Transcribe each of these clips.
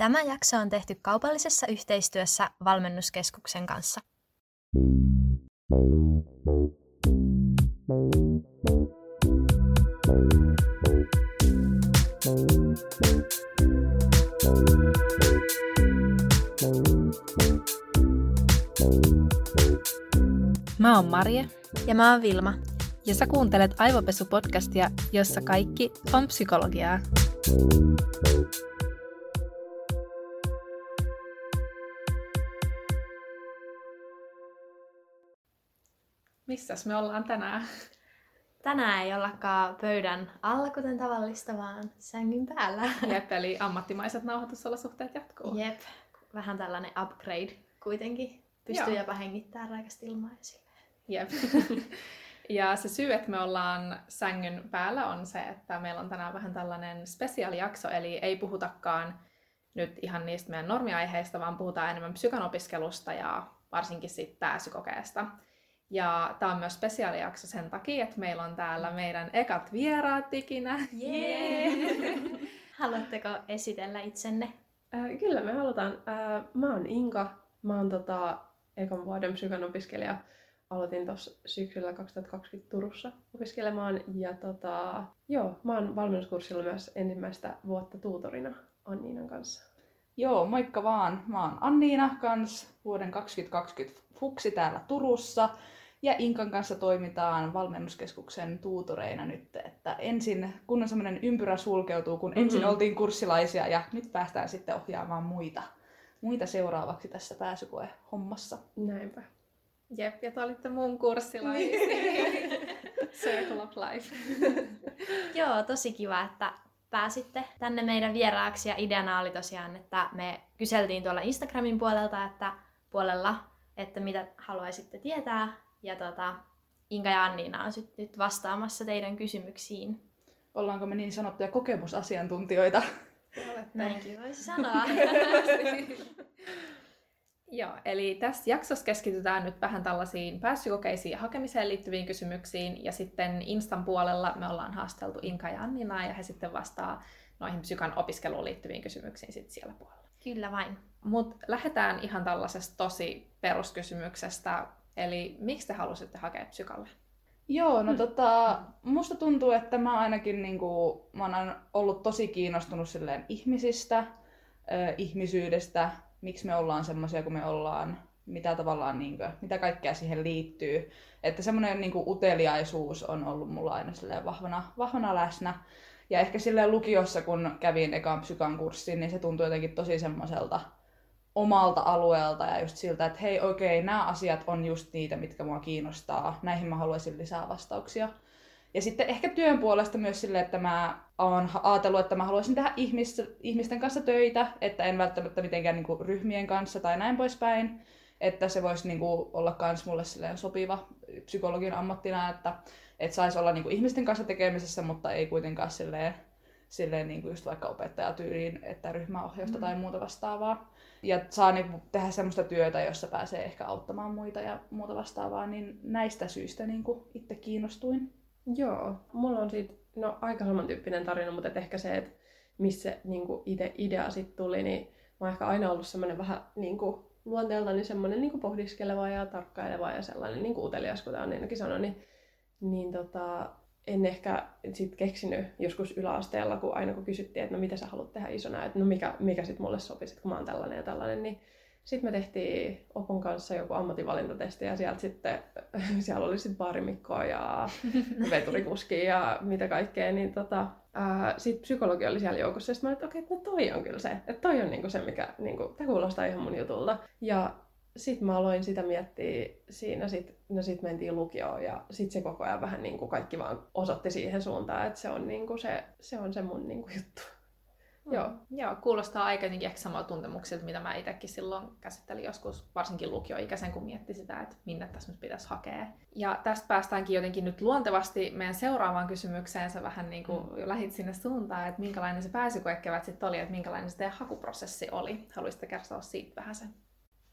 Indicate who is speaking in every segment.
Speaker 1: Tämä jakso on tehty kaupallisessa yhteistyössä Valmennuskeskuksen kanssa.
Speaker 2: Mä oon Marje.
Speaker 1: Ja mä oon Vilma.
Speaker 2: Ja sä kuuntelet Aivopesu-podcastia, jossa kaikki on psykologiaa. Missäs me ollaan tänään?
Speaker 1: Tänään ei ollakaan pöydän alla, kuten tavallista, vaan sängyn päällä.
Speaker 2: Jep, eli ammattimaiset nauhoitusolosuhteet jatkuu.
Speaker 1: Jep, vähän tällainen upgrade kuitenkin. Pystyy Joo. jopa hengittämään raikasta ilmaa
Speaker 2: Jep. ja se syy, että me ollaan sängyn päällä on se, että meillä on tänään vähän tällainen spesiaalijakso, eli ei puhutakaan nyt ihan niistä meidän normiaiheista, vaan puhutaan enemmän psykanopiskelusta ja varsinkin siitä pääsykokeesta. Ja tämä on myös spesiaalijakso sen takia, että meillä on täällä meidän ekat vieraat ikinä.
Speaker 1: Yeah. Haluatteko esitellä itsenne?
Speaker 3: Äh, kyllä me halutaan. Äh, mä oon Inka. Mä oon tota, ekan vuoden psykan opiskelija. Aloitin tuossa syksyllä 2020 Turussa opiskelemaan. Ja tota, joo, mä oon valmennuskurssilla myös ensimmäistä vuotta tuutorina Anniinan kanssa.
Speaker 4: Joo, moikka vaan. Mä oon Anniina kans, vuoden 2020 fuksi täällä Turussa. Ja Inkan kanssa toimitaan valmennuskeskuksen tuutoreina nyt, että ensin, kun on semmoinen ympyrä sulkeutuu, kun mm-hmm. ensin oltiin kurssilaisia ja nyt päästään sitten ohjaamaan muita, muita seuraavaksi tässä pääsykoe-hommassa.
Speaker 3: Näinpä.
Speaker 2: Jep, ja te olitte mun kurssilaisia. Circle of Life.
Speaker 1: Joo, tosi kiva, että pääsitte tänne meidän vieraaksi ja ideana oli tosiaan, että me kyseltiin tuolla Instagramin puolelta, että puolella, että mitä haluaisitte tietää ja tota, Inka ja Anniina on sit nyt vastaamassa teidän kysymyksiin.
Speaker 4: Ollaanko me niin sanottuja kokemusasiantuntijoita?
Speaker 1: Näinkin voisi sanoa.
Speaker 2: Joo, eli tässä jaksossa keskitytään nyt vähän tällaisiin pääsykokeisiin ja hakemiseen liittyviin kysymyksiin. Ja sitten Instan puolella me ollaan haasteltu Inka ja Annina ja he sitten vastaa noihin psykan opiskeluun liittyviin kysymyksiin sitten siellä puolella.
Speaker 1: Kyllä vain.
Speaker 2: Mutta lähdetään ihan tällaisesta tosi peruskysymyksestä. Eli miksi te halusitte hakea psykalle?
Speaker 4: Joo, no hmm. tota, musta tuntuu, että mä ainakin niinku, mä oon ollut tosi kiinnostunut silleen ihmisistä, äh, ihmisyydestä, miksi me ollaan semmoisia kuin me ollaan, mitä tavallaan, niin kuin, mitä kaikkea siihen liittyy. Että semmoinen niin kuin, uteliaisuus on ollut mulla aina silleen vahvana, vahvana läsnä. Ja ehkä silleen lukiossa, kun kävin ekan psykan kurssin, niin se tuntui jotenkin tosi semmoiselta omalta alueelta ja just siltä, että hei okei, okay, nämä asiat on just niitä, mitkä mua kiinnostaa. Näihin mä haluaisin lisää vastauksia. Ja sitten ehkä työn puolesta myös silleen, että mä oon ajatellut, että mä haluaisin tehdä ihmis, ihmisten kanssa töitä, että en välttämättä mitenkään niin kuin, ryhmien kanssa tai näin poispäin. Että se voisi niin kuin, olla myös mulle silleen sopiva psykologin ammattina, että, että saisi olla niin kuin, ihmisten kanssa tekemisessä, mutta ei kuitenkaan silleen, silleen niin kuin just vaikka opettajatyyliin, että ryhmäohjausta mm. tai muuta vastaavaa. Ja saa niin kuin, tehdä semmoista työtä, jossa pääsee ehkä auttamaan muita ja muuta vastaavaa, niin näistä syistä niin kuin, itse kiinnostuin.
Speaker 3: Joo, mulla on siitä no, aika samantyyppinen tarina, mutta ehkä se, että missä niin itse idea sitten tuli, niin mä oon ehkä aina ollut semmoinen vähän niin kuin, luonteeltani semmoinen niin pohdiskeleva ja tarkkaileva ja sellainen niin kuin utelias, kuten ainakin sanoi, niin, niin tota, en ehkä sit keksinyt joskus yläasteella, kun aina kun kysyttiin, että no mitä sä haluat tehdä isona, että no mikä, mikä sitten mulle sopisi, kun mä oon tällainen ja tällainen, niin sitten me tehtiin Opon kanssa joku ammatinvalintatesti ja sieltä sitten, siellä oli sitten baarimikkoa ja veturikuski ja mitä kaikkea, niin tota, sitten psykologi oli siellä joukossa ja sitten mä olin, että okei, okay, no toi on kyllä se, että toi on niinku se, mikä, niinku, tämä kuulostaa ihan mun jutulta. Ja sitten mä aloin sitä miettiä siinä, sit, no sitten mentiin lukioon ja sitten se koko ajan vähän niinku kaikki vaan osoitti siihen suuntaan, että se on, niinku se, se, on se mun niinku juttu.
Speaker 2: Mm. Joo. Joo, kuulostaa aika ehkä samalla tuntemuksilta, mitä mä itsekin silloin käsittelin joskus, varsinkin lukioikäisen, kun mietti sitä, että minne tässä nyt pitäisi hakea. Ja tästä päästäänkin jotenkin nyt luontevasti meidän seuraavaan kysymykseen. Sä vähän niin kuin mm. lähit sinne suuntaan, että minkälainen se pääsykoekevät sitten oli, että minkälainen se teidän hakuprosessi oli. Haluaisitte kertoa siitä vähän sen?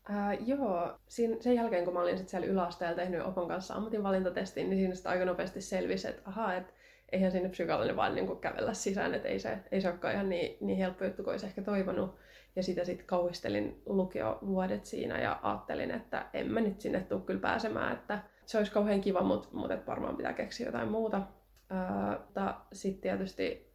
Speaker 3: Äh, joo, Siin, sen jälkeen kun mä olin sit siellä yläasteella tehnyt Opon kanssa ammatinvalintatestin, niin siinä sitten aika nopeasti selvisi, että ahaa, että eihän sinne psykologinen vaan niin kuin kävellä sisään, että ei se, ei se olekaan ihan niin, niin helppo juttu kuin olisi ehkä toivonut. ja sitä sitten kauhistelin lukiovuodet siinä ja ajattelin, että en mä nyt sinne tule kyllä pääsemään, että se olisi kauhean kiva, mutta mut varmaan pitää keksiä jotain muuta. Öö, sitten tietysti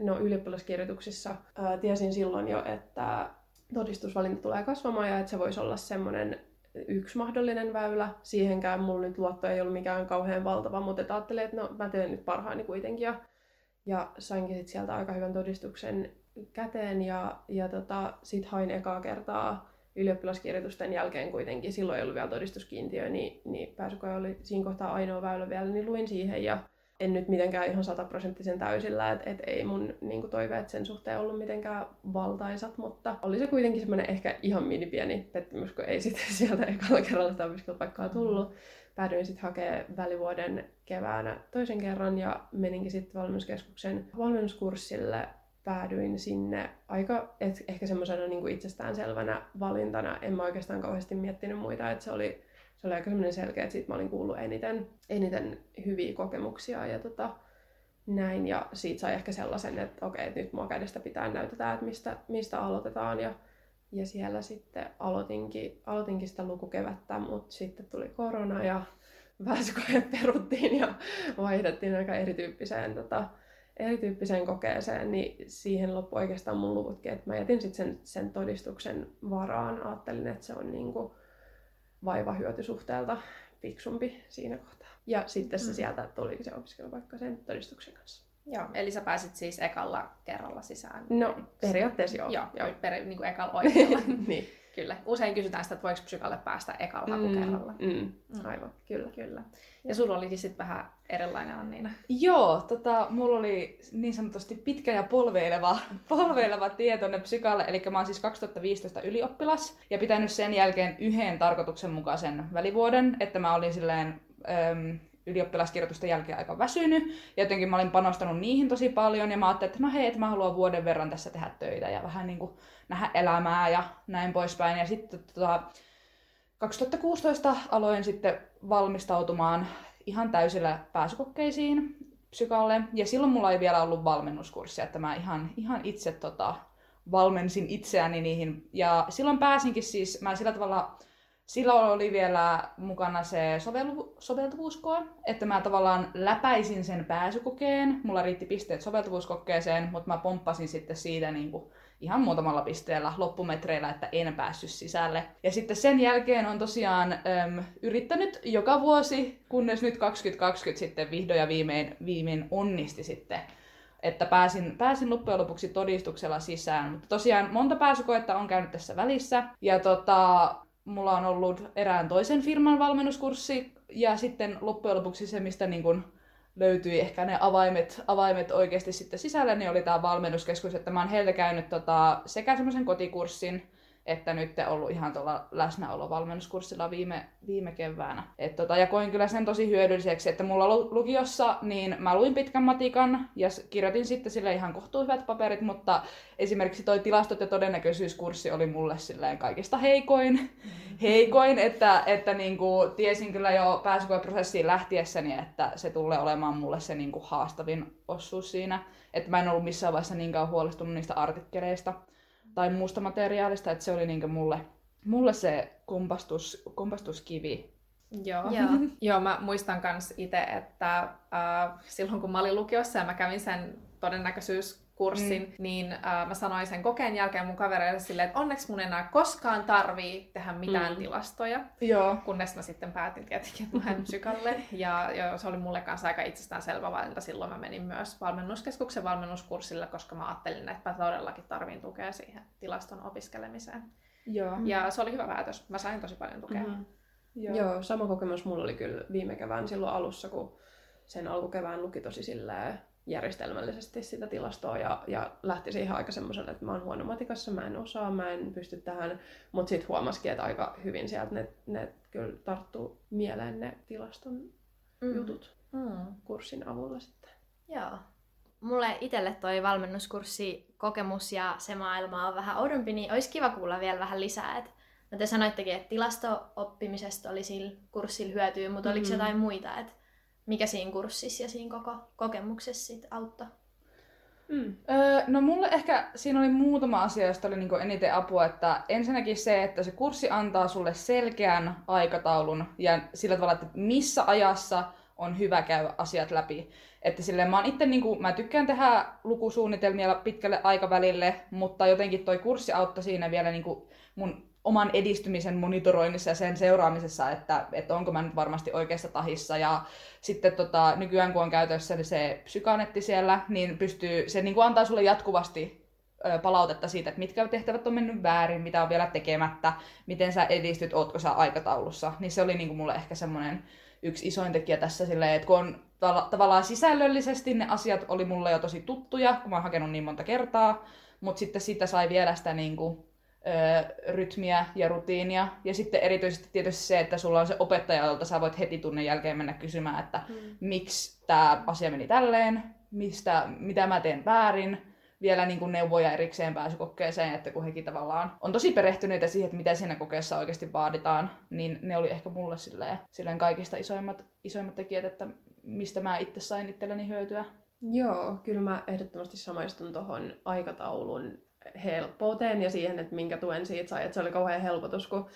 Speaker 3: no, ylioppilaskirjoituksissa ää, tiesin silloin jo, että todistusvalinta tulee kasvamaan ja että se voisi olla semmoinen yksi mahdollinen väylä. Siihenkään mulla nyt luotto ei ollut mikään kauhean valtava, mutta ajattelin, että no mä teen nyt parhaani kuitenkin. Ja, ja sainkin sit sieltä aika hyvän todistuksen käteen ja, ja tota, sit hain ekaa kertaa ylioppilaskirjoitusten jälkeen kuitenkin, silloin ei ollut vielä todistuskiintiö, niin, niin pääsykoe oli siinä kohtaa ainoa väylä vielä, niin luin siihen ja en nyt mitenkään ihan sataprosenttisen täysillä, että et ei mun niin toiveet sen suhteen ollut mitenkään valtaisat, mutta oli se kuitenkin semmoinen ehkä ihan mini pieni pettymys, kun ei sitten sieltä ekalla kerralla sitä opiskelupaikkaa tullut. Päädyin sitten hakemaan välivuoden keväänä toisen kerran ja meninkin sitten valmennuskeskuksen valmennuskurssille päädyin sinne aika et, ehkä semmoisena niin itsestäänselvänä valintana. En mä oikeastaan kauheasti miettinyt muita, että se oli se oli aika selkeä, että siitä mä olin kuullut eniten, eniten hyviä kokemuksia ja tota, näin. Ja siitä sai ehkä sellaisen, että okei, että nyt mua kädestä pitää näytetään, että mistä, mistä aloitetaan. Ja, ja siellä sitten aloitinkin, aloitinkin sitä lukukevättä, mutta sitten tuli korona ja pääsykoe peruttiin ja vaihdettiin aika erityyppiseen, tota, erityyppiseen kokeeseen, niin siihen loppui oikeastaan mun luvutkin, että mä jätin sitten sen, sen todistuksen varaan. Ajattelin, että se on niinku, vaiva-hyötysuhteelta fiksumpi siinä kohtaa. Ja sitten se mm. sieltä tuli se opiskelupaikka sen todistuksen kanssa.
Speaker 2: Joo, eli sä pääsit siis ekalla kerralla sisään?
Speaker 3: No, periaatteessa joo.
Speaker 2: Joo, joo. Per, niin kuin ekalla oikealla.
Speaker 3: niin.
Speaker 2: Kyllä. Usein kysytään sitä, että voiko psykalle päästä ekalla mm, hakukerralla.
Speaker 3: Mm, mm. Aivan, kyllä.
Speaker 2: kyllä. Ja sulla olikin sitten vähän erilainen Anniina.
Speaker 4: Joo, tota, mulla oli niin sanotusti pitkä ja polveileva, polveileva tie tonne psykalle. Eli mä oon siis 2015 ylioppilas ja pitänyt sen jälkeen yhden tarkoituksenmukaisen välivuoden, että mä olin silleen... Öm, ylioppilaskirjoitusten jälkeen aika väsynyt. Ja jotenkin mä olin panostanut niihin tosi paljon ja mä ajattelin, että no hei, että mä haluan vuoden verran tässä tehdä töitä ja vähän niin kuin nähdä elämää ja näin poispäin. Ja sitten tota, 2016 aloin sitten valmistautumaan ihan täysillä pääsykokkeisiin psykalle. Ja silloin mulla ei vielä ollut valmennuskurssia, että mä ihan, ihan itse tota, valmensin itseäni niihin. Ja silloin pääsinkin siis, mä sillä tavalla Silloin oli vielä mukana se soveltu- soveltuvuuskoe, että mä tavallaan läpäisin sen pääsykokeen. Mulla riitti pisteet soveltuvuuskokeeseen, mutta mä pomppasin sitten siitä niin kuin ihan muutamalla pisteellä loppumetreillä, että en päässyt sisälle. Ja sitten sen jälkeen on tosiaan äm, yrittänyt joka vuosi, kunnes nyt 2020 sitten vihdoin ja viimein, viimein onnisti sitten että pääsin, pääsin loppujen lopuksi todistuksella sisään. Mutta tosiaan monta pääsykoetta on käynyt tässä välissä. Ja tota, mulla on ollut erään toisen firman valmennuskurssi ja sitten loppujen lopuksi se, mistä niin kun löytyi ehkä ne avaimet, avaimet oikeasti sitten sisällä, niin oli tämä valmennuskeskus, että mä oon heiltä käynyt tota, sekä semmoisen kotikurssin, että nyt ollut ihan tuolla läsnäolovalmennuskurssilla viime, viime keväänä. Et tota, ja koin kyllä sen tosi hyödylliseksi, että mulla lukiossa, niin mä luin pitkän matikan ja kirjoitin sitten sille ihan kohtuuhyvät paperit, mutta esimerkiksi toi tilastot- ja todennäköisyyskurssi oli mulle silleen kaikista heikoin, heikoin että, että niinku, tiesin kyllä jo pääsykoeprosessiin lähtiessäni, että se tulee olemaan mulle se niinku haastavin osuus siinä. Että mä en ollut missään vaiheessa niinkään huolestunut niistä artikkeleista tai muusta materiaalista, että se oli niinku mulle, mulle se kompastus, kompastuskivi.
Speaker 2: Joo. Joo. Joo, mä muistan myös itse, että äh, silloin kun mä olin lukiossa ja mä kävin sen todennäköisyys kurssin, mm. niin äh, mä sanoin sen kokeen jälkeen mun kavereille silleen, että onneksi mun enää koskaan tarvii tehdä mitään mm. tilastoja.
Speaker 4: Joo.
Speaker 2: Kunnes mä sitten päätin tietenkin, että mä psykalle. Ja, ja se oli mulle kanssa aika selvä valinta. Silloin mä menin myös valmennuskeskuksen valmennuskurssille, koska mä ajattelin, että mä todellakin tarvin tukea siihen tilaston opiskelemiseen.
Speaker 4: Joo.
Speaker 2: Ja se oli hyvä päätös. Mä sain tosi paljon tukea. Mm-hmm.
Speaker 3: Joo. Joo, sama kokemus mulla oli kyllä viime kevään silloin alussa, kun sen alkukevään luki tosi silleen järjestelmällisesti sitä tilastoa ja, ja lähti siihen aika semmoiselle, että mä oon huono matikassa, mä en osaa, mä en pysty tähän, mutta sitten huomasikin, että aika hyvin sieltä ne, ne kyllä tarttuu mieleen ne tilaston mm. jutut mm. kurssin avulla sitten.
Speaker 1: Joo. Mulle itselle toi valmennuskurssi kokemus ja se maailma on vähän oudompi, niin olisi kiva kuulla vielä vähän lisää. Et, no te sanoittekin, että tilasto-oppimisesta oli sillä kurssilla hyötyä, mutta mm-hmm. oliko jotain muita, että mikä siinä kurssissa ja siinä koko kokemuksessa sit auttoi?
Speaker 3: Mm.
Speaker 4: Öö, no mulle ehkä siinä oli muutama asia, josta oli niinku eniten apua. Että ensinnäkin se, että se kurssi antaa sulle selkeän aikataulun ja sillä tavalla, että missä ajassa on hyvä käydä asiat läpi. Että silleen mä, itse, niin kuin, mä tykkään tehdä lukusuunnitelmia pitkälle aikavälille, mutta jotenkin toi kurssi auttoi siinä vielä niin kuin mun oman edistymisen monitoroinnissa ja sen seuraamisessa, että, että onko mä nyt varmasti oikeassa tahissa. Ja sitten tota, nykyään kun on käytössä niin se psykanetti siellä, niin pystyy, se niin kuin antaa sulle jatkuvasti palautetta siitä, että mitkä tehtävät on mennyt väärin, mitä on vielä tekemättä, miten sä edistyt, ootko sä aikataulussa. Niin se oli niin kuin mulle ehkä semmoinen yksi isoin tekijä tässä silleen, että kun on tavallaan sisällöllisesti ne asiat oli mulle jo tosi tuttuja, kun mä oon hakenut niin monta kertaa, mutta sitten siitä sai vielä sitä niin kuin, ö, rytmiä ja rutiinia. Ja sitten erityisesti tietysti se, että sulla on se opettaja, jolta sä voit heti tunnin jälkeen mennä kysymään, että mm. miksi tämä asia meni tälleen, mistä, mitä mä teen väärin, vielä niin kuin neuvoja erikseen pääsykokeeseen, että kun hekin tavallaan on tosi perehtyneitä siihen, että mitä siinä kokeessa oikeasti vaaditaan, niin ne oli ehkä mulle silleen, silleen kaikista isoimmat, isoimmat tekijät, että mistä mä itse sain itselleni hyötyä.
Speaker 3: Joo, kyllä mä ehdottomasti samaistun tuohon aikataulun helppouteen ja siihen, että minkä tuen siitä sai. Että se oli kauhean helpotus, kun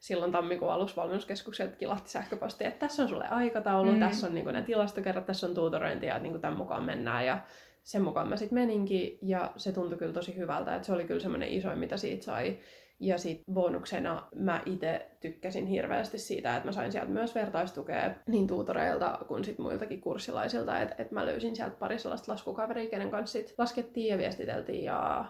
Speaker 3: silloin tammikuun alussa valmennuskeskukset kilahti sähköposti, että tässä on sulle aikataulu, mm. tässä on niin ne tilastokerrat, tässä on tuutorointi ja niin tämän mukaan mennään. Ja sen mukaan mä sitten meninkin ja se tuntui kyllä tosi hyvältä, että se oli kyllä semmoinen isoin, mitä siitä sai. Ja sitten bonuksena mä itse tykkäsin hirveästi siitä, että mä sain sieltä myös vertaistukea niin tuutoreilta kuin sit muiltakin kurssilaisilta, että et mä löysin sieltä pari sellaista laskukaveria, kenen kanssa sit laskettiin ja viestiteltiin ja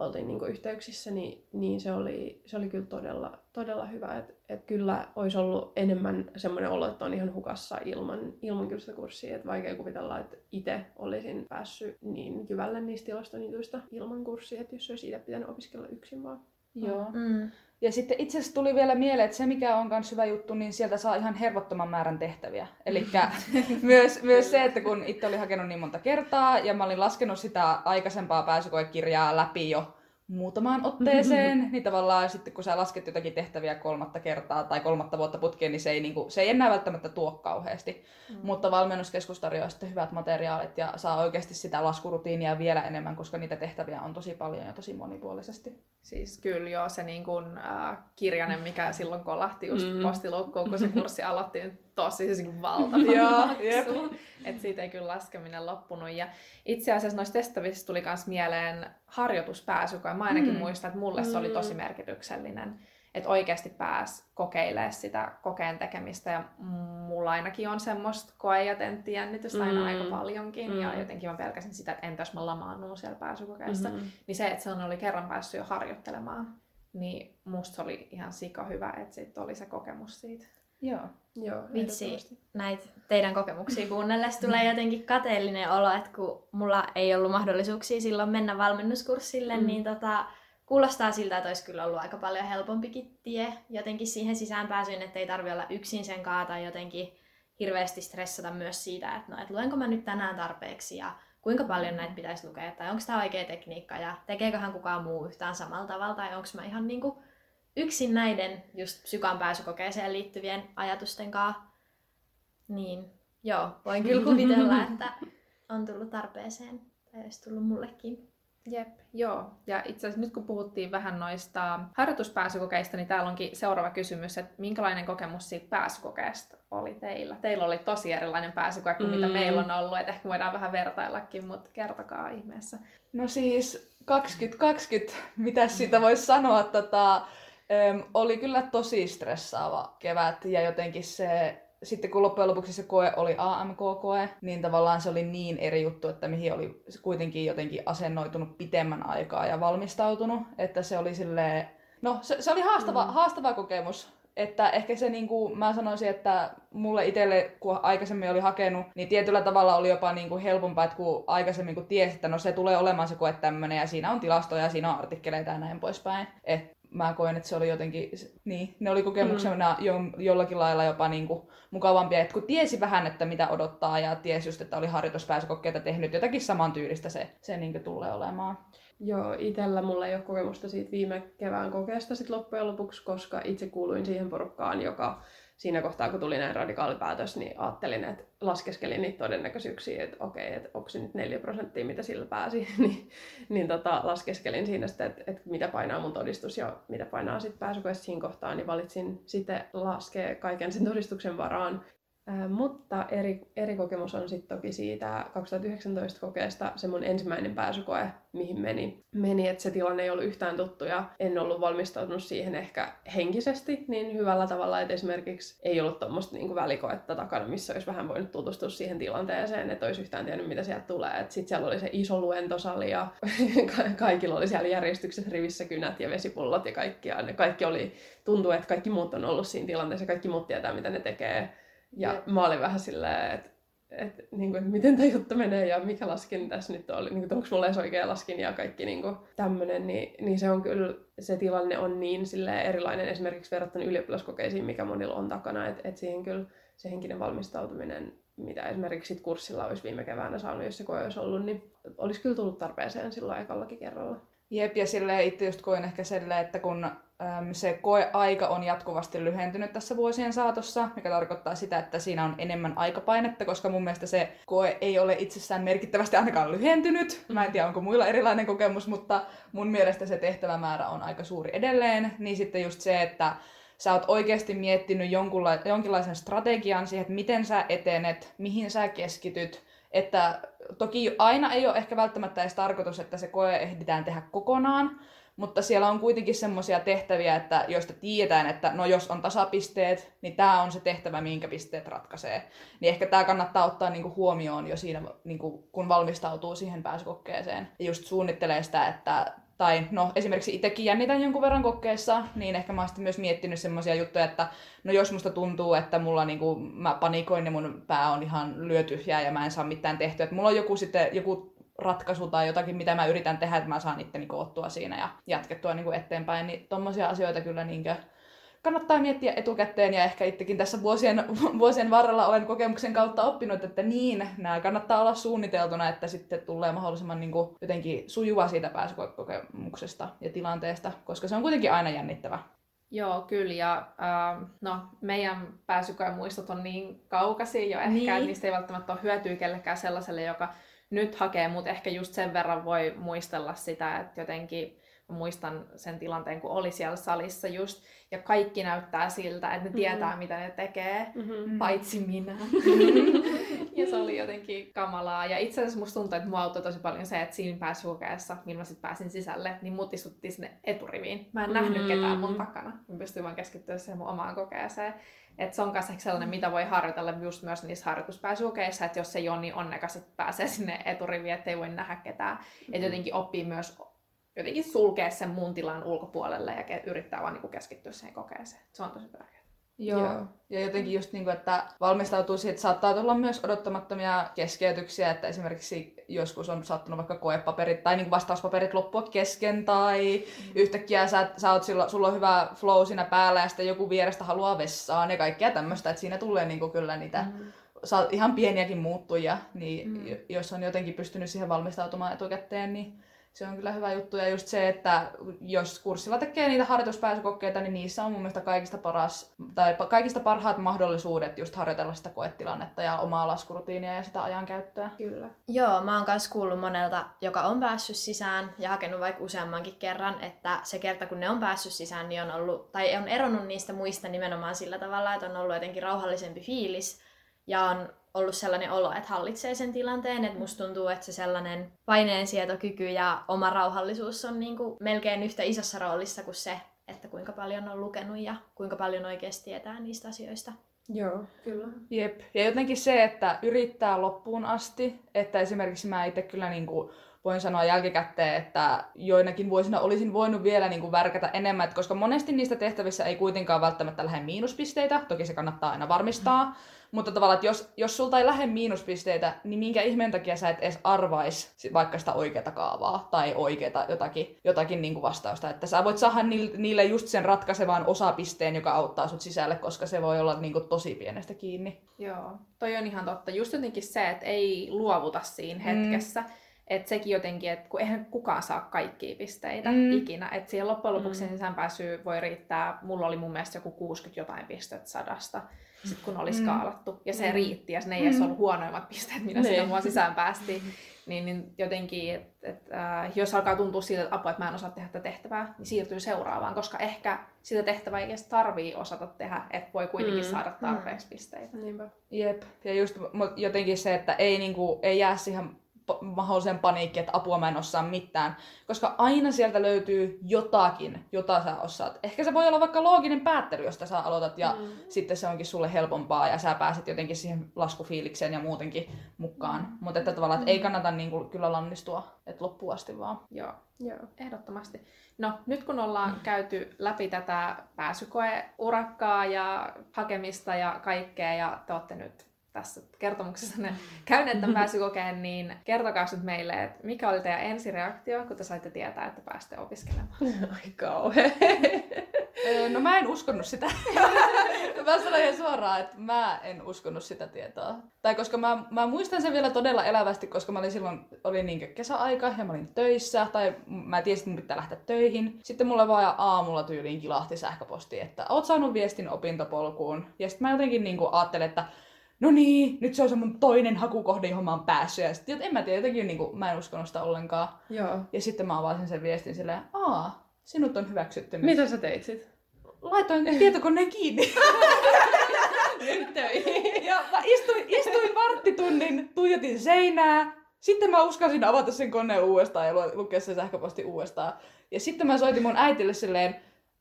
Speaker 3: oltiin niinku yhteyksissä, niin, niin se, oli, se oli kyllä todella, todella hyvä. Että et kyllä olisi ollut enemmän semmoinen olo, että on ihan hukassa ilman, ilman kyllä sitä kurssia. Että vaikea kuvitella, että itse olisin päässyt niin kyvälle niistä tilastonityistä ilman kurssia, että jos olisi itse pitänyt opiskella yksin vaan.
Speaker 4: Joo. Mm. Ja sitten itse asiassa tuli vielä mieleen, että se mikä on myös hyvä juttu, niin sieltä saa ihan hervottoman määrän tehtäviä. Eli myös, myös se, että kun itse oli hakenut niin monta kertaa ja mä olin laskenut sitä aikaisempaa pääsykoekirjaa läpi jo muutamaan otteeseen, niin tavallaan sitten kun sä lasket jotakin tehtäviä kolmatta kertaa tai kolmatta vuotta putkeen, niin se ei, niin kuin, se ei enää välttämättä tuo kauheasti. Mm. Mutta valmennuskeskus tarjoaa sitten hyvät materiaalit ja saa oikeasti sitä laskurutiinia vielä enemmän, koska niitä tehtäviä on tosi paljon ja tosi monipuolisesti.
Speaker 2: Siis kyllä joo, se niin kuin, äh, kirjanen, mikä silloin kolahti just mm. postiloukkoon, kun se kurssi aloitti, niin tosi siis niin valtava maksu. Että siitä ei kyllä laskeminen loppunut. Ja itse asiassa noista testavista tuli myös mieleen harjoituspääsy, kun mä ainakin mm. muistan, että mulle se oli tosi mm. merkityksellinen. Että oikeasti pääs kokeilemaan sitä kokeen tekemistä. Ja mulla ainakin on semmoista koe- ja tenttijännitystä aina mm. aika paljonkin. Mm. Ja jotenkin mä pelkäsin sitä, että entäs mä lamaannun siellä pääsykokeessa. Mm-hmm. Niin se, että se oli kerran päässyt jo harjoittelemaan, niin musta se oli ihan sika hyvä, että sitten oli se kokemus siitä.
Speaker 3: Joo. Joo,
Speaker 1: Vitsi, näitä teidän kokemuksia kuunnellessa tulee jotenkin kateellinen olo, että kun mulla ei ollut mahdollisuuksia silloin mennä valmennuskurssille, mm. niin tota, kuulostaa siltä, että olisi kyllä ollut aika paljon helpompikin tie jotenkin siihen sisään pääsyyn, että ei tarvi olla yksin sen kaata jotenkin hirveästi stressata myös siitä, että, no, että luenko mä nyt tänään tarpeeksi ja kuinka paljon näitä pitäisi lukea, tai onko tämä oikea tekniikka ja tekeeköhän kukaan muu yhtään samalla tavalla, tai onko mä ihan niinku yksin näiden just psykan pääsykokeeseen liittyvien ajatusten kanssa, niin joo, voin kyllä kuvitella, että on tullut tarpeeseen tai olisi tullut mullekin.
Speaker 2: Jep, joo. Ja itse asiassa nyt kun puhuttiin vähän noista harjoituspääsykokeista, niin täällä onkin seuraava kysymys, että minkälainen kokemus siitä pääsykokeesta oli teillä? Teillä oli tosi erilainen pääsykoke kuin mm. mitä meillä on ollut, että ehkä voidaan vähän vertaillakin, mutta kertokaa ihmeessä.
Speaker 4: No siis 2020, mitä siitä voisi sanoa, tota, Öm, oli kyllä tosi stressaava kevät ja jotenkin se sitten kun loppujen lopuksi se koe oli AMK-koe, niin tavallaan se oli niin eri juttu, että mihin oli kuitenkin jotenkin asennoitunut pitemmän aikaa ja valmistautunut, että se oli silleen, no se, se oli haastava, mm. haastava kokemus, että ehkä se niin kuin, mä sanoisin, että mulle itselle, kun aikaisemmin oli hakenut, niin tietyllä tavalla oli jopa niin kuin helpompaa, että kun aikaisemmin kun tiesi, että no se tulee olemaan se koe tämmöinen ja siinä on tilastoja ja siinä on artikkeleita ja näin poispäin. Et mä koen, että se oli jotenkin, niin, ne oli kokemuksena mm. jo, jollakin lailla jopa niin kuin mukavampia, että kun tiesi vähän, että mitä odottaa ja tiesi just, että oli harjoituspääsykokeita tehnyt, jotakin samantyylistä se, se niin kuin tulee olemaan.
Speaker 3: Joo, itellä mulla ei ole kokemusta siitä viime kevään kokeesta sit loppujen lopuksi, koska itse kuuluin siihen porukkaan, joka siinä kohtaa, kun tuli näin radikaali päätös, niin ajattelin, että laskeskelin niitä todennäköisyyksiä, että okei, että onko se nyt 4 prosenttia, mitä sillä pääsi, niin, niin tota, laskeskelin siinä sitten, että, että mitä painaa mun todistus ja mitä painaa sitten pääsykoessa siinä kohtaa, niin valitsin sitten laskea kaiken sen todistuksen varaan mutta eri, eri kokemus on sitten toki siitä 2019 kokeesta se mun ensimmäinen pääsykoe, mihin meni. meni että se tilanne ei ollut yhtään tuttu ja en ollut valmistautunut siihen ehkä henkisesti niin hyvällä tavalla, että esimerkiksi ei ollut tuommoista niinku välikoetta takana, missä olisi vähän voinut tutustua siihen tilanteeseen, että olisi yhtään tiennyt, mitä sieltä tulee. Sitten siellä oli se iso luentosali ja kaikilla oli siellä järjestyksessä rivissä kynät ja vesipullot ja kaikki. Ja ne kaikki oli, tuntui, että kaikki muut on ollut siinä tilanteessa, kaikki muut tietää, mitä ne tekee ja ja mä olin vähän silleen, että et, niin kuin, miten tämä juttu menee ja mikä laskin tässä nyt oli, niin kuin, onko mulla edes oikea laskin ja kaikki niin kuin, tämmöinen, niin, niin, se on kyllä, se tilanne on niin erilainen esimerkiksi verrattuna ylioppilaskokeisiin, mikä monilla on takana, että et siihen kyllä se henkinen valmistautuminen, mitä esimerkiksi sit kurssilla olisi viime keväänä saanut, jos se koe olisi ollut, niin olisi kyllä tullut tarpeeseen silloin ekallakin kerralla.
Speaker 4: Jep, ja silleen itse just koin ehkä silleen, että kun äm, se koeaika on jatkuvasti lyhentynyt tässä vuosien saatossa, mikä tarkoittaa sitä, että siinä on enemmän aikapainetta, koska mun mielestä se koe ei ole itsessään merkittävästi ainakaan lyhentynyt. Mä en tiedä, onko muilla erilainen kokemus, mutta mun mielestä se tehtävämäärä on aika suuri edelleen. Niin sitten just se, että sä oot oikeasti miettinyt jonkunla- jonkinlaisen strategian siihen, että miten sä etenet, mihin sä keskityt, että toki aina ei ole ehkä välttämättä edes tarkoitus, että se koe ehditään tehdä kokonaan, mutta siellä on kuitenkin semmoisia tehtäviä, että joista tiedetään, että no jos on tasapisteet, niin tämä on se tehtävä, minkä pisteet ratkaisee. Niin ehkä tämä kannattaa ottaa niinku huomioon jo siinä, niinku, kun valmistautuu siihen pääsykokkeeseen. Ja just suunnittelee sitä, että tai no esimerkiksi itsekin jännitän jonkun verran kokeessa, niin ehkä mä oon myös miettinyt semmoisia juttuja, että no jos musta tuntuu, että mulla niinku, mä panikoin ja mun pää on ihan lyötyhjää ja mä en saa mitään tehtyä, että mulla on joku sitten joku ratkaisu tai jotakin, mitä mä yritän tehdä, että mä saan itteni koottua siinä ja jatkettua niinku eteenpäin, niin tommosia asioita kyllä niinkö kannattaa miettiä etukäteen ja ehkä itsekin tässä vuosien, vuosien varrella olen kokemuksen kautta oppinut, että niin, nämä kannattaa olla suunniteltuna, että sitten tulee mahdollisimman niin kuin, jotenkin sujuva siitä pääsykokemuksesta ja tilanteesta, koska se on kuitenkin aina jännittävä.
Speaker 2: Joo, kyllä. Ja äh, no, meidän pääsykoemuistot on niin kaukaisia jo ehkä, niin. että niistä ei välttämättä ole hyötyä kellekään sellaiselle, joka nyt hakee, mutta ehkä just sen verran voi muistella sitä, että jotenkin muistan sen tilanteen, kun oli siellä salissa just, ja kaikki näyttää siltä, että ne mm-hmm. tietää, mitä ne tekee, mm-hmm. paitsi minä. ja se oli jotenkin kamalaa. Ja itse asiassa musta tuntuu, että mua auttoi tosi paljon se, että siinä pääsykokeessa, millä mä sitten pääsin sisälle, niin mut istuttiin sinne eturiviin. Mä en nähnyt mm-hmm. ketään mun takana. Mä pystyin vaan keskittyä siihen mun omaan kokeeseen. Että se on myös sellainen, mitä voi harjoitella just myös niissä harjoituspääsykokeissa, että jos ei ole niin onnekas, että pääsee sinne eturiviin, ettei voi nähdä ketään. Mm-hmm. Että jotenkin oppii myös jotenkin sulkea sen muun tilan ulkopuolelle ja yrittää vaan niin keskittyä siihen kokeeseen. Se on tosi tärkeää.
Speaker 4: Joo. Joo. Ja jotenkin just niin kuin, että valmistautuu siihen, että saattaa tulla myös odottamattomia keskeytyksiä, että esimerkiksi joskus on saattanut vaikka koepaperit tai niin kuin vastauspaperit loppua kesken tai mm. yhtäkkiä sä, sä oot sillä, sulla on hyvä flow siinä päällä ja sitten joku vierestä haluaa vessaan ja kaikkea tämmöistä, että siinä tulee niin kuin kyllä niitä mm. ihan pieniäkin muuttuja, niin mm. jos on jotenkin pystynyt siihen valmistautumaan etukäteen, niin se on kyllä hyvä juttu. Ja just se, että jos kurssilla tekee niitä harjoituspääsykokeita, niin niissä on mun mielestä kaikista, paras, tai kaikista parhaat mahdollisuudet just harjoitella sitä koetilannetta ja omaa laskurutiinia ja sitä ajankäyttöä.
Speaker 1: Kyllä. Joo, mä oon myös kuullut monelta, joka on päässyt sisään ja hakenut vaikka useammankin kerran, että se kerta kun ne on päässyt sisään, niin on ollut, tai on eronnut niistä muista nimenomaan sillä tavalla, että on ollut jotenkin rauhallisempi fiilis ja on ollut sellainen olo, että hallitsee sen tilanteen. Että musta tuntuu, että se sellainen paineensietokyky ja oma rauhallisuus on niin kuin melkein yhtä isossa roolissa kuin se, että kuinka paljon on lukenut ja kuinka paljon oikeasti tietää niistä asioista.
Speaker 3: Joo, kyllä.
Speaker 4: Jep. Ja jotenkin se, että yrittää loppuun asti, että esimerkiksi mä itse kyllä niin kuin voin sanoa jälkikäteen, että joinakin vuosina olisin voinut vielä niin kuin värkätä enemmän, että koska monesti niistä tehtävissä ei kuitenkaan välttämättä lähde miinuspisteitä, toki se kannattaa aina varmistaa, mm. mutta tavallaan, että jos, jos sulta ei lähde miinuspisteitä, niin minkä ihmeen takia sä et edes arvais vaikka sitä oikeata kaavaa tai oikeata jotakin, jotakin niin kuin vastausta, että sä voit saada niille just sen ratkaisevan osapisteen, joka auttaa sut sisälle, koska se voi olla niin kuin tosi pienestä kiinni.
Speaker 2: Joo, toi on ihan totta. Just jotenkin se, että ei luovuta siinä mm. hetkessä. Mm että sekin jotenkin, että kun eihän kukaan saa kaikkia pisteitä
Speaker 4: Mm.
Speaker 2: mm. ikinä. Että siihen loppujen lopuksi
Speaker 3: Mm.
Speaker 2: mm. sisäänpääsy voi riittää, mulla oli mun mielestä joku 60 jotain pistettä sadasta, sit kun oli
Speaker 4: Mm.
Speaker 2: skaalattu. Ja se
Speaker 4: Mm.
Speaker 2: riitti, ja ne ei edes
Speaker 4: Mm.
Speaker 2: ollut huonoimmat pisteet, mitä
Speaker 3: Niin.
Speaker 2: sinne mua sisään päästiin. Niin, niin jotenkin, että et, äh, jos alkaa tuntua siltä, että apua, että mä en osaa tehdä tätä tehtävää, niin siirtyy seuraavaan, koska ehkä sitä tehtävää ei edes tarvii osata tehdä, että voi kuitenkin
Speaker 3: Mm.
Speaker 2: saada tarpeeksi pisteitä.
Speaker 3: Niinpä.
Speaker 4: Jep. Ja just jotenkin se, että ei, niinku, ei jää siihen mahdolliseen paniikkiin, että apua mä en osaa mitään. Koska aina sieltä löytyy jotakin, jota sä osaat. Ehkä se voi olla vaikka looginen päättely, josta sä aloitat ja
Speaker 3: Mm.
Speaker 4: sitten se onkin sulle helpompaa ja sä pääset jotenkin siihen laskufiilikseen ja muutenkin mukaan.
Speaker 2: Mm.
Speaker 4: Mutta että tavallaan, että ei kannata niinku kyllä lannistua, että loppuun asti vaan.
Speaker 2: Joo.
Speaker 3: Joo.
Speaker 2: Ehdottomasti. No, nyt kun ollaan käyty läpi tätä pääsykoeurakkaa ja hakemista ja kaikkea, ja te olette nyt tässä kertomuksessanne käyneet tämän pääsykokeen, niin kertokaa nyt meille, että mikä oli teidän ensireaktio, kun te saitte tietää, että pääsette opiskelemaan.
Speaker 3: Ai kauhe.
Speaker 4: No mä en uskonut sitä. mä sanon ihan suoraan, että mä en uskonut sitä tietoa. Tai koska mä, mä muistan sen vielä todella elävästi, koska mä olin silloin, oli niinkö kesäaika ja mä olin töissä, tai mä tiesin, että mun pitää lähteä töihin. Sitten mulle vaan aamulla tyyliin kilahti sähköposti, että oot saanut viestin opintopolkuun. Ja sitten mä jotenkin niinku ajattelin, että no niin, nyt se on se mun toinen hakukohde, johon mä oon päässyt. Ja sitten en mä tiedä, jotenkin niinku, mä en uskonut sitä ollenkaan.
Speaker 3: Joo.
Speaker 4: Ja sitten mä avasin sen viestin silleen, aa, sinut on hyväksytty nyt.
Speaker 3: Mitä sä teit sit?
Speaker 4: Laitoin tietokoneen kiinni.
Speaker 3: Nyt töihin.
Speaker 4: Ja mä istuin, istuin varttitunnin, tuijotin seinää. Sitten mä uskalsin avata sen koneen uudestaan ja lu- lukea sen sähköposti uudestaan. Ja sitten mä soitin mun äitille silleen,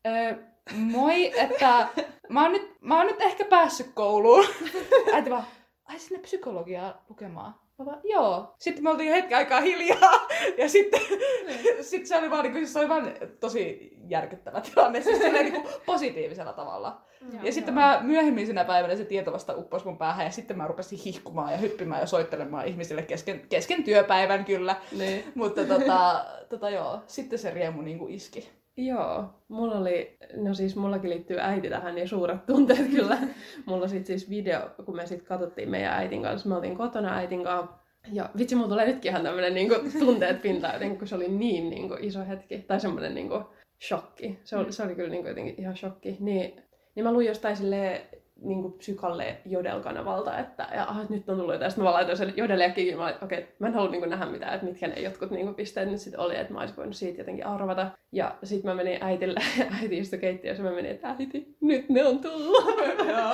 Speaker 4: "Ö, moi, että mä oon, nyt, mä oon nyt ehkä päässyt kouluun. Äiti vaan, ai sinne psykologiaa lukemaan. Mä vaan, joo. Sitten me oltiin hetken aikaa hiljaa. Ja sitten sit se oli vaan, niin kuin, se oli vaan tosi järkyttävä tilanne. Siis silleen, niin kuin, positiivisella tavalla.
Speaker 2: Joo,
Speaker 4: Ja sitten
Speaker 2: joo.
Speaker 4: mä myöhemmin sinä päivänä se tieto vasta upposi mun päähän ja sitten mä rupesin hihkumaan ja hyppimään ja soittelemaan ihmisille kesken, kesken työpäivän kyllä.
Speaker 3: Niin.
Speaker 4: Mutta tota, tota joo, sitten se riemu niinku iski.
Speaker 3: Joo, mulla oli, no siis mullakin liittyy äiti tähän ja suuret tunteet kyllä. Mulla sit siis video, kun me sit katsottiin meidän äitin kanssa, me oltiin kotona äitin kanssa. Ja vitsi, mulla tulee nytkin ihan tämmönen niinku tunteet pintaan jotenkin, kun se oli niin niinku iso hetki. Tai semmonen niinku shokki. Se oli, se oli kyllä niinku jotenkin ihan shokki. Niin, niin mä luin jostain silleen niinku psykalle Jodel-kanavalta, että ja, ah, nyt on tullut jotain. Sitten mä vaan laitoin sen Jodellekin, ja mä okei, okay, mä en halua niinku nähdä mitään, että mitkä ne jotkut niinku pisteet nyt sitten oli, että mä olisin voinut siitä jotenkin arvata. Ja sitten mä menin äitille, äiti istui keittiössä, mä menin, että äiti, nyt ne on tullut.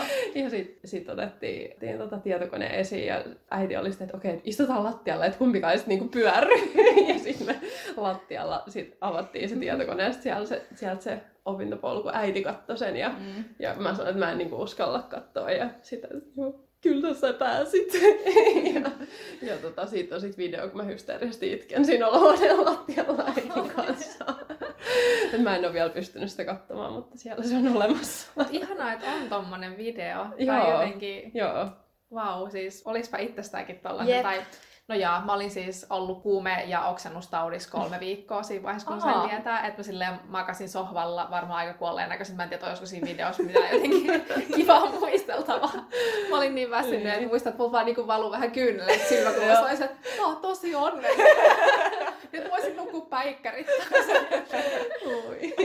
Speaker 3: ja sitten sit otettiin, otettiin tota tietokone esiin, ja äiti oli sitten, että okei, okay, istutaan lattialle, että kumpikaan ei sitten niinku pyörry. ja sitten me lattialla sit avattiin se tietokone, ja sitten sieltä se, sieltä se opintopolku, äiti katsoi sen, ja
Speaker 4: Mm.
Speaker 3: ja mä sanoin, että mä en niinku uskalla katsoa ja sitä, joo, kyllä sä pääsit. ja ja tota, siitä on sit video, kun mä hysteerisesti itken siinä olohuoneen lattialla äidin kanssa. Et mä en ole vielä pystynyt sitä katsomaan, mutta siellä se on olemassa.
Speaker 2: Mut ihanaa, että on tommonen video.
Speaker 3: Joo.
Speaker 2: Tai jotenkin,
Speaker 3: Joo.
Speaker 2: vau, siis olispa itsestäänkin tollanen.
Speaker 1: Jep.
Speaker 2: Tai, no jaa, mä olin siis ollut kuume- ja oksennustaudissa kolme viikkoa siinä vaiheessa, kun
Speaker 4: Aa.
Speaker 2: sain tietää, että mä silleen makasin sohvalla varmaan aika kuolleen näköisin. Mä en tiedä, olisiko siinä videossa mitään jotenkin kivaa muisteltavaa. Mä olin niin väsynyt,
Speaker 3: Niin.
Speaker 2: että muistan, että mulla vaan niinku valuu vähän silmäkulmassa.
Speaker 4: Joo.
Speaker 2: Mä olisin, että mä oon tosi onnellinen. Nyt voisin nukkua päikkärit.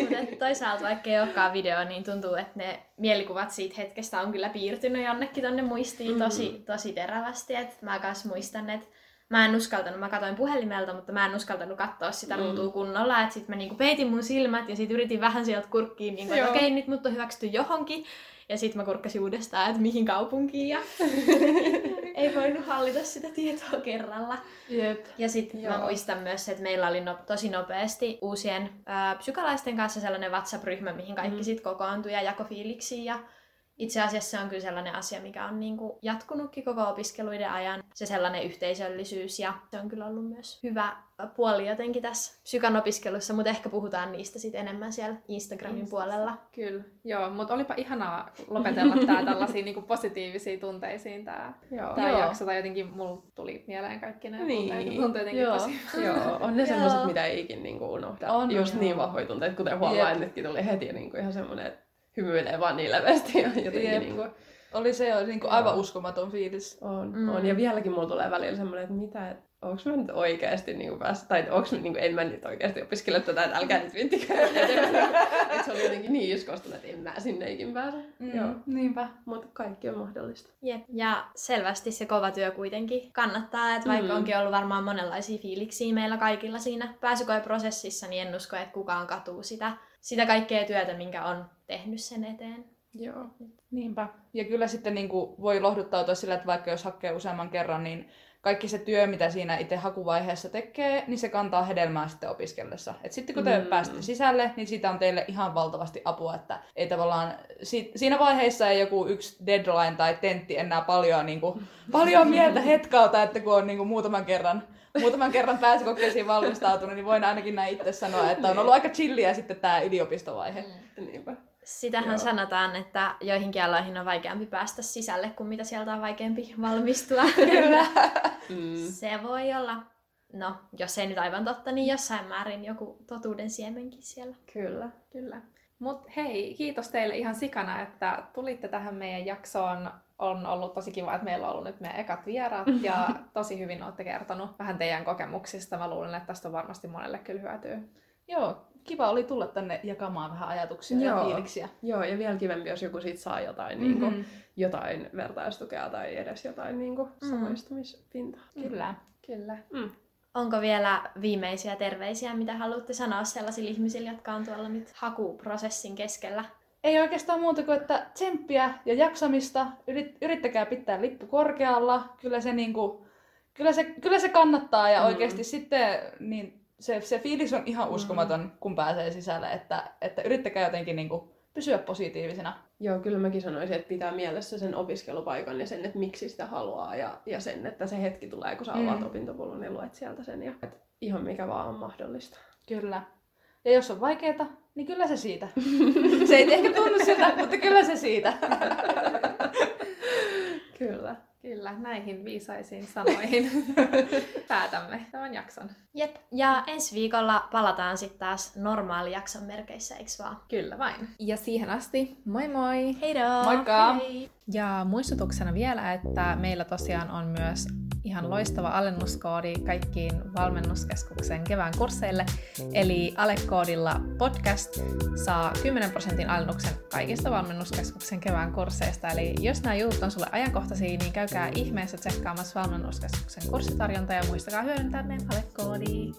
Speaker 1: Mutta toisaalta vaikka ei olekaan video, niin tuntuu, että ne mielikuvat siitä hetkestä on kyllä piirtynyt jonnekin tonne muistiin tosi, tosi terävästi. Et mä kanssa muistan, että mä en uskaltanut, mä katsoin puhelimelta, mutta mä en uskaltanut katsoa sitä
Speaker 3: Mm.
Speaker 1: ruutua kunnolla. Että sit mä niinku peitin mun silmät ja sit yritin vähän sieltä kurkkiin, niinku, että okei, nyt mut on hyväksytty johonkin. Ja sit mä kurkkasin uudestaan, että mihin kaupunkiin. Ja ei voinut hallita sitä tietoa kerralla.
Speaker 3: Jep.
Speaker 1: Ja sitten mä muistan myös, että meillä oli no, tosi nopeasti uusien ää, psykalaisten kanssa sellainen WhatsApp-ryhmä, mihin kaikki
Speaker 3: Mm.
Speaker 1: sitten kokoontui ja jako fiiliksiä. Ja itse asiassa se on kyllä sellainen asia, mikä on niinku jatkunutkin koko opiskeluiden ajan. Se sellainen yhteisöllisyys ja se on kyllä ollut myös hyvä puoli jotenkin tässä psykan opiskelussa, mutta ehkä puhutaan niistä sitten enemmän siellä Instagramin puolella.
Speaker 2: Kyllä, joo, mutta olipa ihanaa lopetella tää tällaisiin niinku positiivisiin tunteisiin tää,
Speaker 3: Joo.
Speaker 2: tää
Speaker 1: Joo.
Speaker 2: jakso. Tai jotenkin mulla tuli mieleen kaikki nämä
Speaker 3: Niin.
Speaker 2: tunteet. Jotenkin
Speaker 3: Joo.
Speaker 2: tosi
Speaker 3: Joo, on ne semmoiset,
Speaker 1: Joo.
Speaker 3: mitä ei ikin niinku unohda.
Speaker 4: On,
Speaker 3: Just
Speaker 4: joo.
Speaker 3: niin vahvoja tunteita, kuten huomaa, nytkin tuli heti niinku ihan semmoinen, että hymyilee vaan niin leveästi ja jotenkin
Speaker 4: Jep.
Speaker 3: niinku,
Speaker 4: Oli se jo niinku
Speaker 3: Joo.
Speaker 4: aivan uskomaton fiilis.
Speaker 3: on,
Speaker 1: Mm.
Speaker 3: on. Ja vieläkin mulla tulee välillä semmoinen, että mitä, et, onko mä nyt oikeasti niin päässyt, tai onko niin kuin, en mä nyt oikeasti opiskele tätä, että älkää nyt vittikö. että se oli jotenkin niin iskostunut, että en mä sinneikin pääse.
Speaker 4: Mm,
Speaker 3: Joo.
Speaker 4: Niinpä.
Speaker 3: Mutta kaikki on mahdollista.
Speaker 1: Jep. Ja selvästi se kova työ kuitenkin kannattaa, että vaikka
Speaker 3: Mm.
Speaker 1: onkin ollut varmaan monenlaisia fiiliksiä meillä kaikilla siinä pääsykoeprosessissa, niin en usko, että kukaan katuu sitä, sitä kaikkea työtä, minkä on tehnyt sen eteen.
Speaker 3: Joo.
Speaker 4: Niinpä. Ja kyllä sitten niin kuin voi lohduttautua sillä, että vaikka jos hakee useamman kerran, niin kaikki se työ, mitä siinä itse hakuvaiheessa tekee, niin se kantaa hedelmää sitten opiskellessa. Et sitten kun te
Speaker 3: Mm.
Speaker 4: mm. pääsette sisälle, niin siitä on teille ihan valtavasti apua, että ei tavallaan, si- siinä vaiheessa ei joku yksi deadline tai tentti enää paljon, niin kuin, paljon mieltä hetkauta, että kun on niin kuin muutaman kerran muutaman kerran pääsykokeisiin valmistautunut, niin voin ainakin näin itse sanoa, että on ollut aika chilliä sitten tämä yliopistovaihe.
Speaker 3: Niinpä.
Speaker 1: Sitähän
Speaker 3: Joo.
Speaker 1: sanotaan, että joihinkin aloihin on vaikeampi päästä sisälle kuin mitä sieltä on vaikeampi valmistua.
Speaker 4: Kyllä.
Speaker 3: Mm.
Speaker 1: Se voi olla, no jos ei nyt aivan totta, niin jossain määrin joku totuuden siemenkin siellä.
Speaker 3: Kyllä.
Speaker 2: Kyllä. Mut hei, kiitos teille ihan sikana, että tulitte tähän meidän jaksoon. On ollut tosi kiva, että meillä on ollut nyt meidän ekat vieraat ja tosi hyvin olette kertonut vähän teidän kokemuksista. Mä luulen, että tästä on varmasti monelle kyllä hyötyä.
Speaker 4: Joo, kiva oli tulla tänne jakamaan vähän ajatuksia
Speaker 3: Joo.
Speaker 4: ja fiiliksiä.
Speaker 3: Joo, ja vielä kivempi, jos joku siitä saa jotain, mm-hmm. niin kuin, jotain vertaistukea tai edes jotain niin kuin,
Speaker 1: Mm.
Speaker 3: samaistumispintaa.
Speaker 4: Kyllä.
Speaker 2: Kyllä.
Speaker 3: Mm.
Speaker 1: Onko vielä viimeisiä terveisiä, mitä haluatte sanoa sellaisille ihmisille, jotka on tuolla nyt hakuprosessin keskellä?
Speaker 4: Ei oikeastaan muuta kuin, että tsemppiä ja jaksamista. Yrit, yrittäkää pitää lippu korkealla. Kyllä se, niinku, kyllä se, kyllä se kannattaa ja
Speaker 3: Mm.
Speaker 4: oikeasti sitten niin se, se fiilis on ihan uskomaton, kun pääsee sisälle. Että, että yrittäkää jotenkin niinku pysyä positiivisena.
Speaker 3: Joo, kyllä mäkin sanoisin, että pitää mielessä sen opiskelupaikan ja sen, että miksi sitä haluaa ja, ja sen, että se hetki tulee, kun sä
Speaker 4: Mm.
Speaker 3: avaat opintopolun ja luet sieltä sen. Ja, että ihan mikä vaan on mahdollista.
Speaker 4: Kyllä. Ja jos on vaikeeta, niin kyllä se siitä. se ei ehkä tunnu siltä, mutta kyllä se siitä.
Speaker 3: Kyllä.
Speaker 2: Kyllä, näihin viisaisiin sanoihin päätämme tämän jakson.
Speaker 1: Jep. Ja ensi viikolla palataan sitten taas normaali jakson merkeissä, eiks vaan?
Speaker 2: Kyllä vain. Ja siihen asti, moi moi!
Speaker 1: Heidoo!
Speaker 4: Moikka!
Speaker 1: Hei!
Speaker 2: Ja muistutuksena vielä, että meillä tosiaan on myös ihan loistava alennuskoodi kaikkiin valmennuskeskuksen kevään kursseille. Eli alekoodilla podcast saa 10 prosentin alennuksen kaikista valmennuskeskuksen kevään kursseista. Eli jos nämä jutut on sulle ajankohtaisia, niin käykää ihmeessä tsekkaamassa valmennuskeskuksen kurssitarjonta ja muistakaa hyödyntää meidän alekoodia.